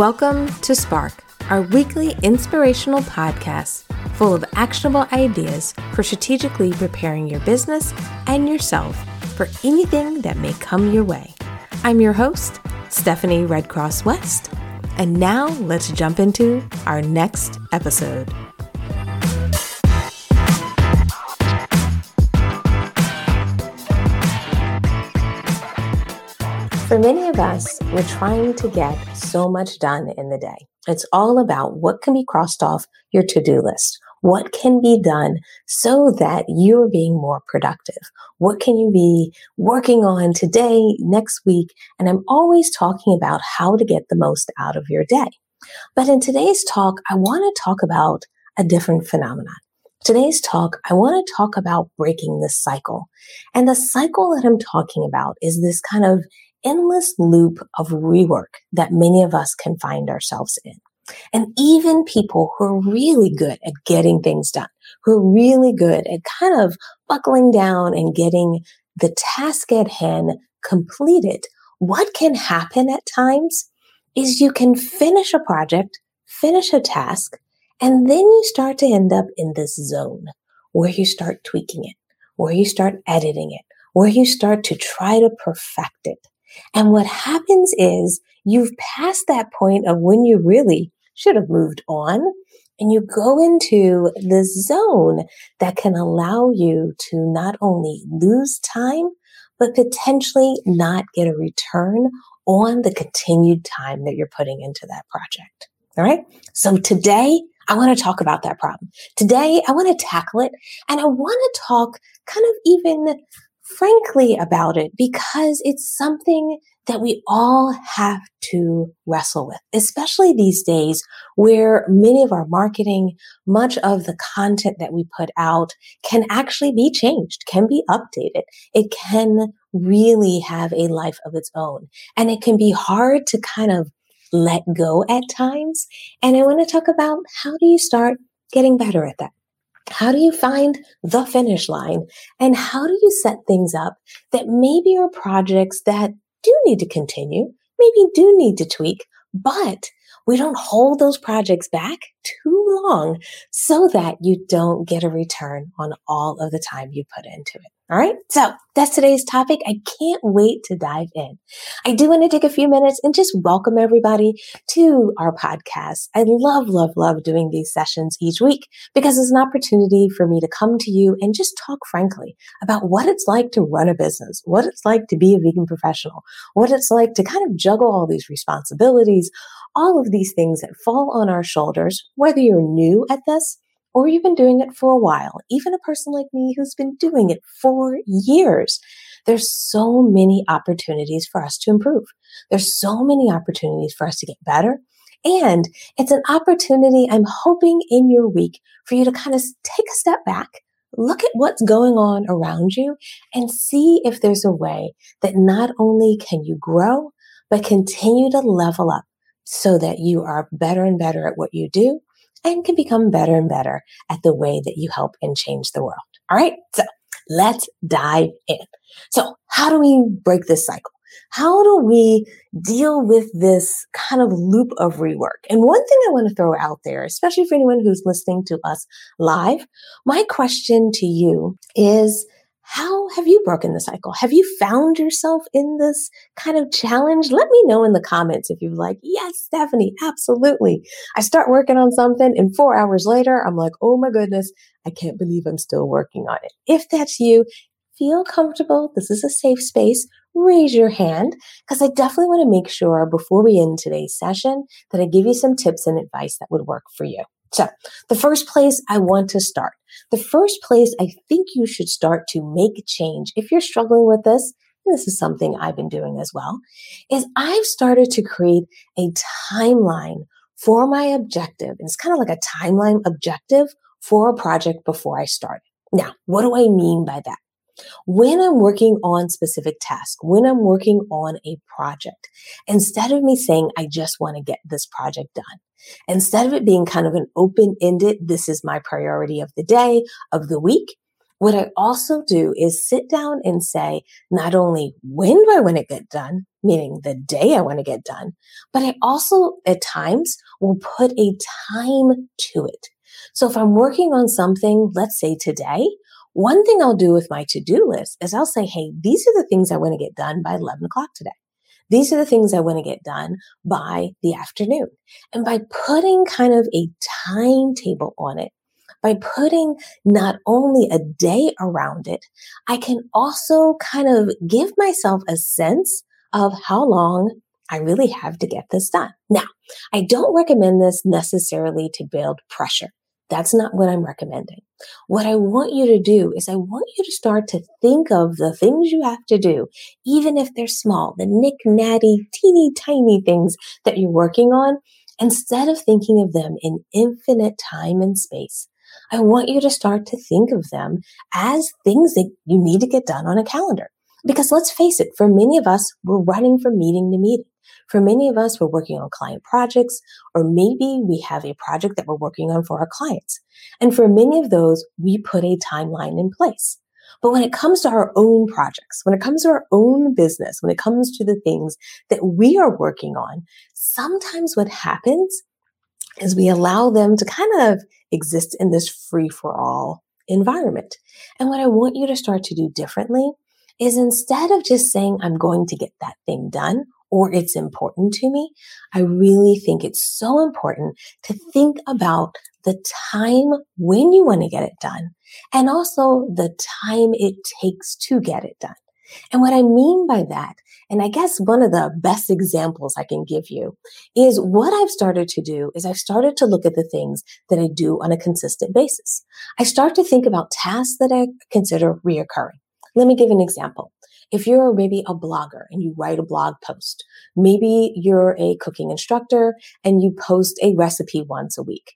Welcome to Spark, our weekly inspirational podcast full of actionable ideas for strategically preparing your business and yourself for anything that may come your way. I'm your host, Stephanie Red Cross West, and now let's jump into our next episode. For many of us, we're trying to get so much done in the day. It's all about what can be crossed off your to do list. What can be done so that you're being more productive? What can you be working on today, next week? And I'm always talking about how to get the most out of your day. But in today's talk, I want to talk about a different phenomenon. Today's talk, I want to talk about breaking this cycle. And the cycle that I'm talking about is this kind of endless loop of rework that many of us can find ourselves in. And even people who are really good at getting things done, who are really good at kind of buckling down and getting the task at hand completed, what can happen at times is you can finish a project, finish a task, and then you start to end up in this zone where you start tweaking it, where you start editing it, where you start to try to perfect it. And what happens is you've passed that point of when you really should have moved on and you go into the zone that can allow you to not only lose time, but potentially not get a return on the continued time that you're putting into that project. All right. So today I want to talk about that problem. Today I want to tackle it and I want to talk kind of even frankly about it because it's something that we all have to wrestle with, especially these days where many of our marketing, much of the content that we put out can actually be changed, can be updated. It can really have a life of its own. And it can be hard to kind of let go at times. And I want to talk about how do you start getting better at that? How do you find the finish line? And how do you set things up that maybe are projects that do need to continue, maybe do need to tweak, but we don't hold those projects back too long so that you don't get a return on all of the time you put into it. All right. So that's today's topic. I can't wait to dive in. I do want to take a few minutes and just welcome everybody to our podcast. I love, love, love doing these sessions each week because it's an opportunity for me to come to you and just talk frankly about what it's like to run a business, what it's like to be a vegan professional, what it's like to kind of juggle all these responsibilities, all of these things that fall on our shoulders, whether you're new at this or you've been doing it for a while, even a person like me who's been doing it for years, there's so many opportunities for us to improve. There's so many opportunities for us to get better. And it's an opportunity I'm hoping in your week for you to kind of take a step back, look at what's going on around you and see if there's a way that not only can you grow, but continue to level up so that you are better and better at what you do and can become better and better at the way that you help and change the world. All right. So let's dive in. So how do we break this cycle? How do we deal with this kind of loop of rework? And one thing I want to throw out there, especially for anyone who's listening to us live, my question to you is, how have you broken the cycle? Have you found yourself in this kind of challenge? Let me know in the comments if you're like, yes, Stephanie, absolutely. I start working on something and four hours later, I'm like, oh my goodness, I can't believe I'm still working on it. If that's you, feel comfortable. This is a safe space. Raise your hand because I definitely want to make sure before we end today's session that I give you some tips and advice that would work for you. So the first place I want to start, the first place I think you should start to make change if you're struggling with this, and this is something I've been doing as well, is I've started to create a timeline for my objective. And it's kind of like a timeline objective for a project before I start. Now, what do I mean by that? When I'm working on specific tasks, when I'm working on a project, instead of me saying, I just want to get this project done, instead of it being kind of an open ended, this is my priority of the day, of the week, What I also do is sit down and say, not only when do I want to get done, meaning the day I want to get done, but I also at times will put a time to it. So if I'm working on something, let's say today, one thing I'll do with my to-do list is I'll say, Hey, these are the things I want to get done by 11 o'clock today. These are the things I want to get done by the afternoon. And by putting kind of a timetable on it, by putting not only a day around it, I can also kind of give myself a sense of how long I really have to get this done. Now, I don't recommend this necessarily to build pressure. That's not what I'm recommending. What I want you to do is I want you to start to think of the things you have to do, even if they're small, the nick natty, teeny tiny things that you're working on, instead of thinking of them in infinite time and space. I want you to start to think of them as things that you need to get done on a calendar. Because let's face it, for many of us, we're running from meeting to meeting. For many of us, we're working on client projects, or maybe we have a project that we're working on for our clients. And for many of those, we put a timeline in place. But when it comes to our own projects, when it comes to our own business, when it comes to the things that we are working on, sometimes what happens is we allow them to kind of exist in this free for all environment. And what I want you to start to do differently is instead of just saying, I'm going to get that thing done or it's important to me, I really think it's so important to think about the time when you want to get it done and also the time it takes to get it done. And what I mean by that, and I guess one of the best examples I can give you is what I've started to do is I've started to look at the things that I do on a consistent basis. I start to think about tasks that I consider reoccurring. Let me give an example. If you're maybe a blogger and you write a blog post, maybe you're a cooking instructor and you post a recipe once a week.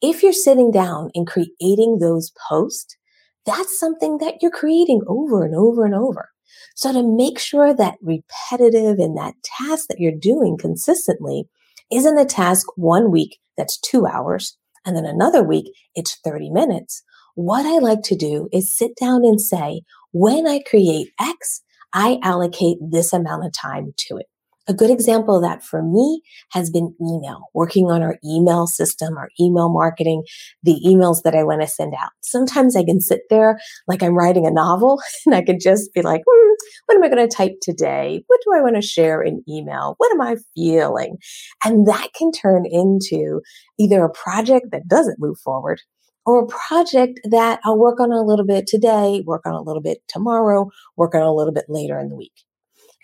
If you're sitting down and creating those posts, that's something that you're creating over and over and over. So to make sure that repetitive and that task that you're doing consistently isn't a task one week that's two hours and then another week it's 30 minutes. What I like to do is sit down and say, when I create X, I allocate this amount of time to it. A good example of that for me has been email, working on our email system, our email marketing, the emails that I want to send out. Sometimes I can sit there like I'm writing a novel and I can just be like, hmm, what am I going to type today? What do I want to share in email? What am I feeling? And that can turn into either a project that doesn't move forward or a project that I'll work on a little bit today, work on a little bit tomorrow, work on a little bit later in the week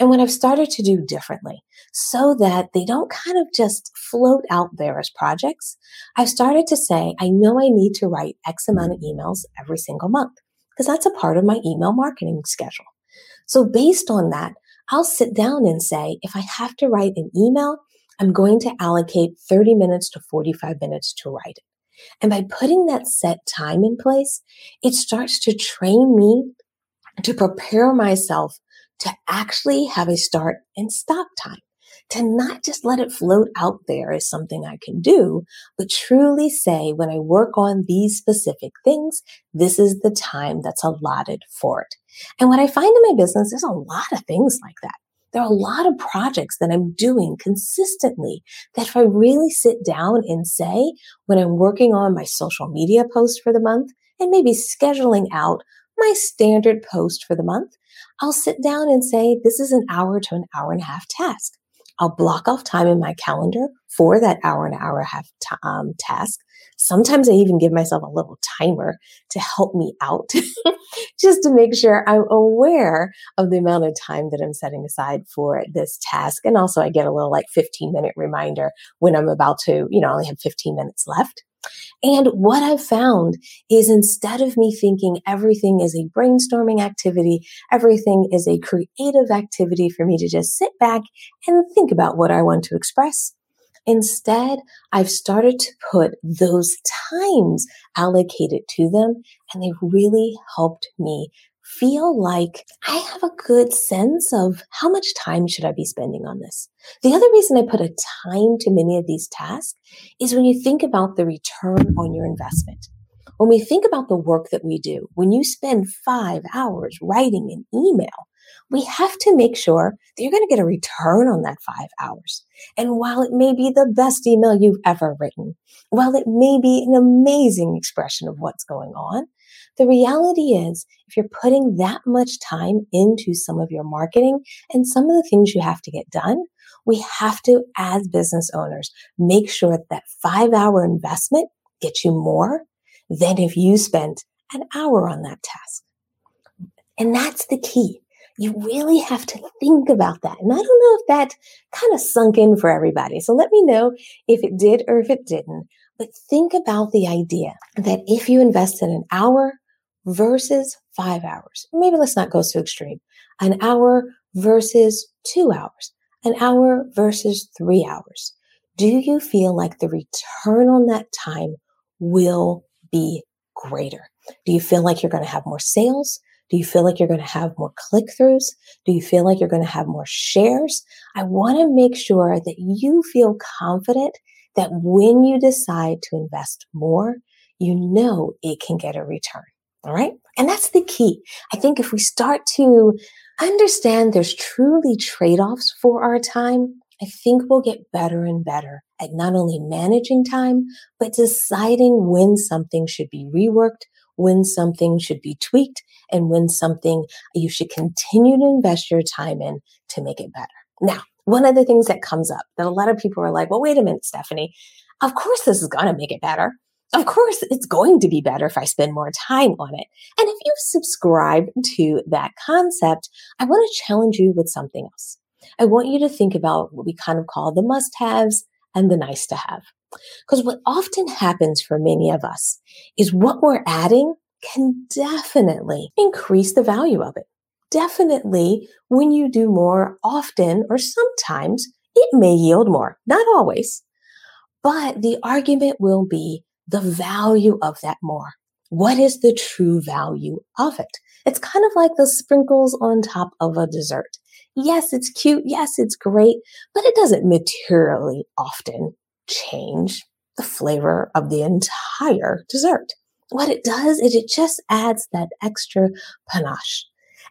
and what I've started to do differently so that they don't kind of just float out there as projects, I've started to say, I know I need to write X amount of emails every single month because that's a part of my email marketing schedule. So based on that, I'll sit down and say, if I have to write an email, I'm going to allocate 30 minutes to 45 minutes to write it. And by putting that set time in place, it starts to train me to prepare myself to actually have a start and stop time, to not just let it float out there as something I can do, but truly say when I work on these specific things, this is the time that's allotted for it. And what I find in my business, is a lot of things like that. There are a lot of projects that I'm doing consistently that if I really sit down and say when I'm working on my social media post for the month and maybe scheduling out my standard post for the month, I'll sit down and say, this is an hour to an hour and a half task. I'll block off time in my calendar for that hour and hour and a half t- um, task. Sometimes I even give myself a little timer to help me out, just to make sure I'm aware of the amount of time that I'm setting aside for this task. And also I get a little like 15 minute reminder when I'm about to, you know, I only have 15 minutes left. And what I've found is instead of me thinking everything is a brainstorming activity, everything is a creative activity for me to just sit back and think about what I want to express. Instead, I've started to put those times allocated to them and they've really helped me feel like I have a good sense of how much time should I be spending on this. The other reason I put a time to many of these tasks is when you think about the return on your investment. When we think about the work that we do, when you spend five hours writing an email, we have to make sure that you're going to get a return on that five hours. And while it may be the best email you've ever written, while it may be an amazing expression of what's going on, the reality is if you're putting that much time into some of your marketing and some of the things you have to get done, we have to, as business owners, make sure that, that five hour investment gets you more than if you spent an hour on that task. And that's the key. You really have to think about that. And I don't know if that kind of sunk in for everybody. So let me know if it did or if it didn't. But think about the idea that if you invest in an hour versus five hours, maybe let's not go so extreme, an hour versus two hours, an hour versus three hours. Do you feel like the return on that time will be greater? Do you feel like you're going to have more sales? Do you feel like you're going to have more click throughs? Do you feel like you're going to have more shares? I want to make sure that you feel confident that when you decide to invest more, you know it can get a return. All right. And that's the key. I think if we start to understand there's truly trade offs for our time, I think we'll get better and better at not only managing time, but deciding when something should be reworked, when something should be tweaked, and when something you should continue to invest your time in to make it better. Now, one of the things that comes up that a lot of people are like, well, wait a minute, Stephanie. Of course, this is going to make it better. Of course, it's going to be better if I spend more time on it. And if you subscribe to that concept, I want to challenge you with something else. I want you to think about what we kind of call the must haves and the nice to have. Because what often happens for many of us is what we're adding can definitely increase the value of it. Definitely, when you do more often or sometimes, it may yield more, not always. But the argument will be the value of that more. What is the true value of it? It's kind of like the sprinkles on top of a dessert. Yes, it's cute. Yes, it's great, but it doesn't materially often change the flavor of the entire dessert. What it does is it just adds that extra panache.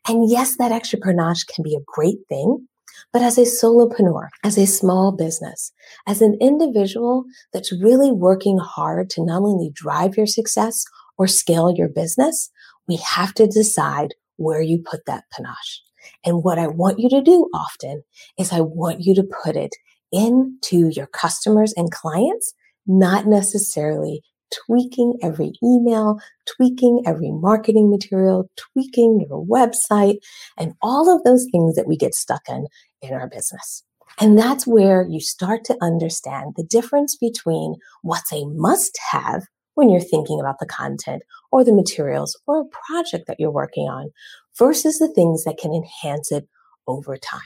And yes, that extra panache can be a great thing, but as a solopreneur, as a small business, as an individual that's really working hard to not only drive your success or scale your business, we have to decide where you put that panache. And what I want you to do often is I want you to put it into your customers and clients, not necessarily tweaking every email, tweaking every marketing material, tweaking your website, and all of those things that we get stuck in in our business. And that's where you start to understand the difference between what's a must have when you're thinking about the content or the materials or a project that you're working on versus the things that can enhance it over time.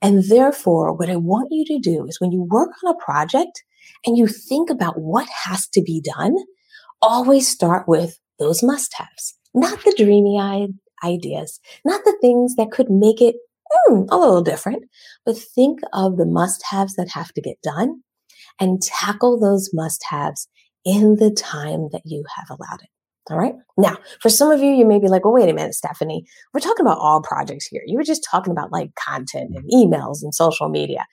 And therefore, what I want you to do is when you work on a project and you think about what has to be done, always start with those must haves, not the dreamy ideas, not the things that could make it mm, a little different, but think of the must haves that have to get done and tackle those must haves in the time that you have allowed it. All right. Now, for some of you, you may be like, well, wait a minute, Stephanie. We're talking about all projects here. You were just talking about like content and emails and social media.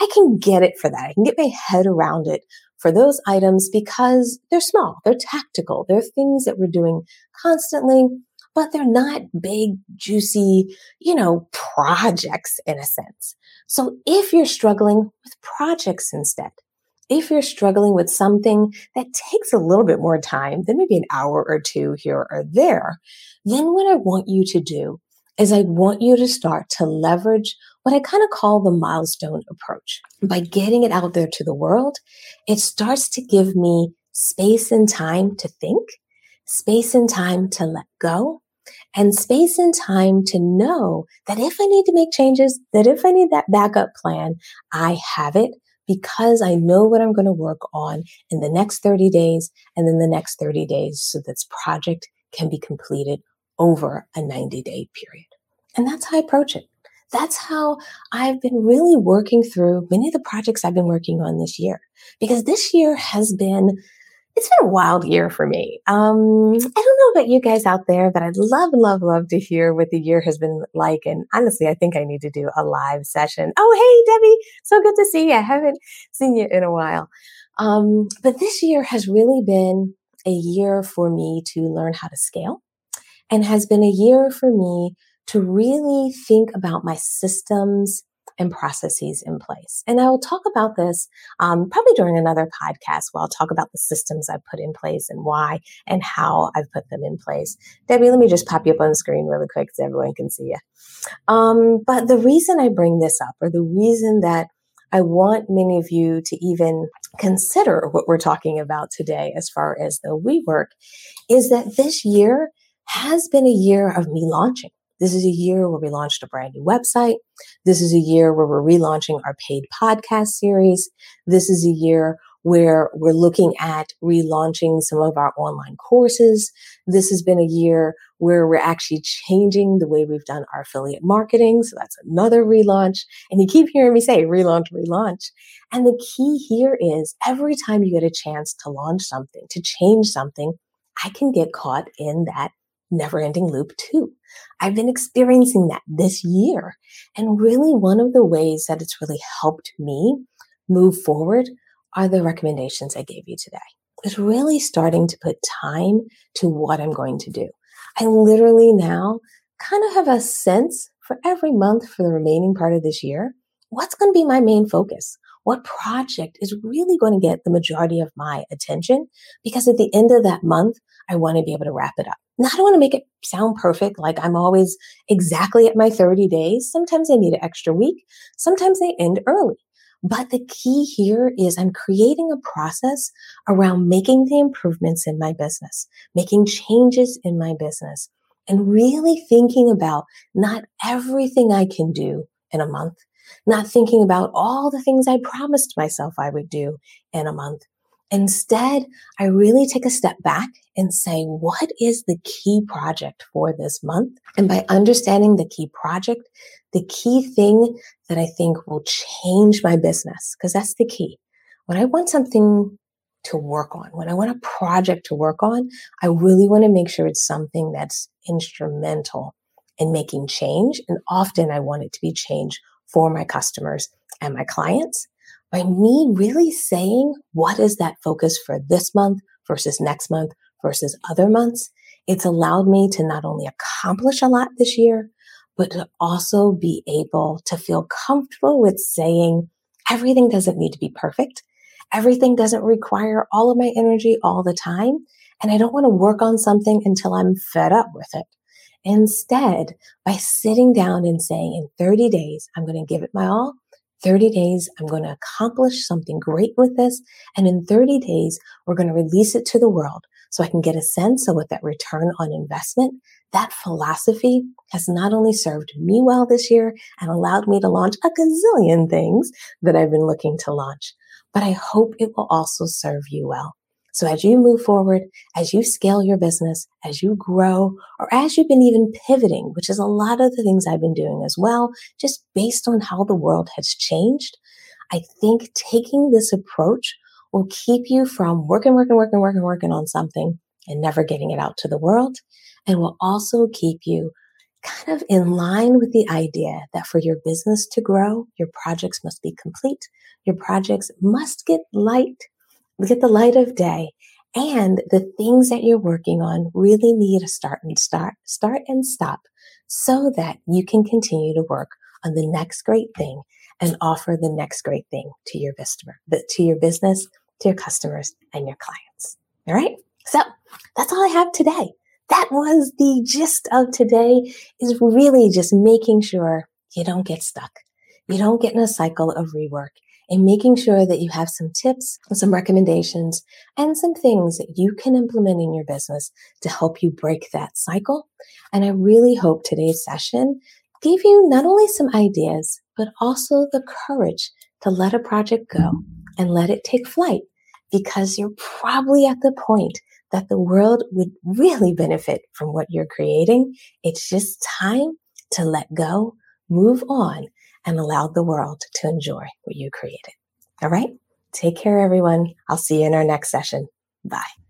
I can get it for that. I can get my head around it for those items because they're small, they're tactical, they're things that we're doing constantly, but they're not big, juicy, you know, projects in a sense. So if you're struggling with projects instead, if you're struggling with something that takes a little bit more time than maybe an hour or two here or there, then what I want you to do is I want you to start to leverage what I kind of call the milestone approach. By getting it out there to the world, it starts to give me space and time to think, space and time to let go, and space and time to know that if I need to make changes, that if I need that backup plan, I have it because I know what I'm going to work on in the next 30 days and then the next 30 days so this project can be completed over a 90 day period. And that's how I approach it. That's how I've been really working through many of the projects I've been working on this year because this year has been it's been a wild year for me. Um, I don't know about you guys out there, but I'd love, love, love to hear what the year has been like. And honestly, I think I need to do a live session. Oh, hey, Debbie, so good to see you. I haven't seen you in a while. Um, but this year has really been a year for me to learn how to scale and has been a year for me to really think about my systems and processes in place. And I will talk about this um, probably during another podcast where I'll talk about the systems I've put in place and why and how I've put them in place. Debbie, let me just pop you up on screen really quick so everyone can see you. Um, but the reason I bring this up, or the reason that I want many of you to even consider what we're talking about today as far as the rework is that this year has been a year of me launching. This is a year where we launched a brand new website. This is a year where we're relaunching our paid podcast series. This is a year where we're looking at relaunching some of our online courses. This has been a year where we're actually changing the way we've done our affiliate marketing. So that's another relaunch. And you keep hearing me say relaunch, relaunch. And the key here is every time you get a chance to launch something, to change something, I can get caught in that never ending loop too. I've been experiencing that this year. And really one of the ways that it's really helped me move forward are the recommendations I gave you today. It's really starting to put time to what I'm going to do. I literally now kind of have a sense for every month for the remaining part of this year. What's going to be my main focus? What project is really going to get the majority of my attention? Because at the end of that month, I want to be able to wrap it up. Now, I don't want to make it sound perfect, like I'm always exactly at my 30 days. Sometimes I need an extra week. Sometimes they end early. But the key here is I'm creating a process around making the improvements in my business, making changes in my business, and really thinking about not everything I can do in a month, not thinking about all the things I promised myself I would do in a month, Instead, I really take a step back and say, what is the key project for this month? And by understanding the key project, the key thing that I think will change my business, because that's the key. When I want something to work on, when I want a project to work on, I really want to make sure it's something that's instrumental in making change. And often I want it to be change for my customers and my clients by me really saying what is that focus for this month versus next month versus other months, it's allowed me to not only accomplish a lot this year, but to also be able to feel comfortable with saying everything doesn't need to be perfect. Everything doesn't require all of my energy all the time. And I don't want to work on something until I'm fed up with it. Instead, by sitting down and saying in 30 days, I'm going to give it my all 30 days, I'm going to accomplish something great with this. And in 30 days, we're going to release it to the world so I can get a sense of what that return on investment, that philosophy has not only served me well this year and allowed me to launch a gazillion things that I've been looking to launch, but I hope it will also serve you well. So as you move forward, as you scale your business, as you grow, or as you've been even pivoting, which is a lot of the things I've been doing as well, just based on how the world has changed, I think taking this approach will keep you from working, working, working, working, working on something and never getting it out to the world. And will also keep you kind of in line with the idea that for your business to grow, your projects must be complete. Your projects must get light get the light of day. And the things that you're working on really need a start and start, start and stop so that you can continue to work on the next great thing and offer the next great thing to your customer, to your business, to your customers and your clients. All right. So that's all I have today. That was the gist of today is really just making sure you don't get stuck. You don't get in a cycle of rework and making sure that you have some tips, some recommendations, and some things that you can implement in your business to help you break that cycle. And I really hope today's session gave you not only some ideas, but also the courage to let a project go and let it take flight because you're probably at the point that the world would really benefit from what you're creating. It's just time to let go, move on, and allowed the world to enjoy what you created. All right. Take care, everyone. I'll see you in our next session. Bye.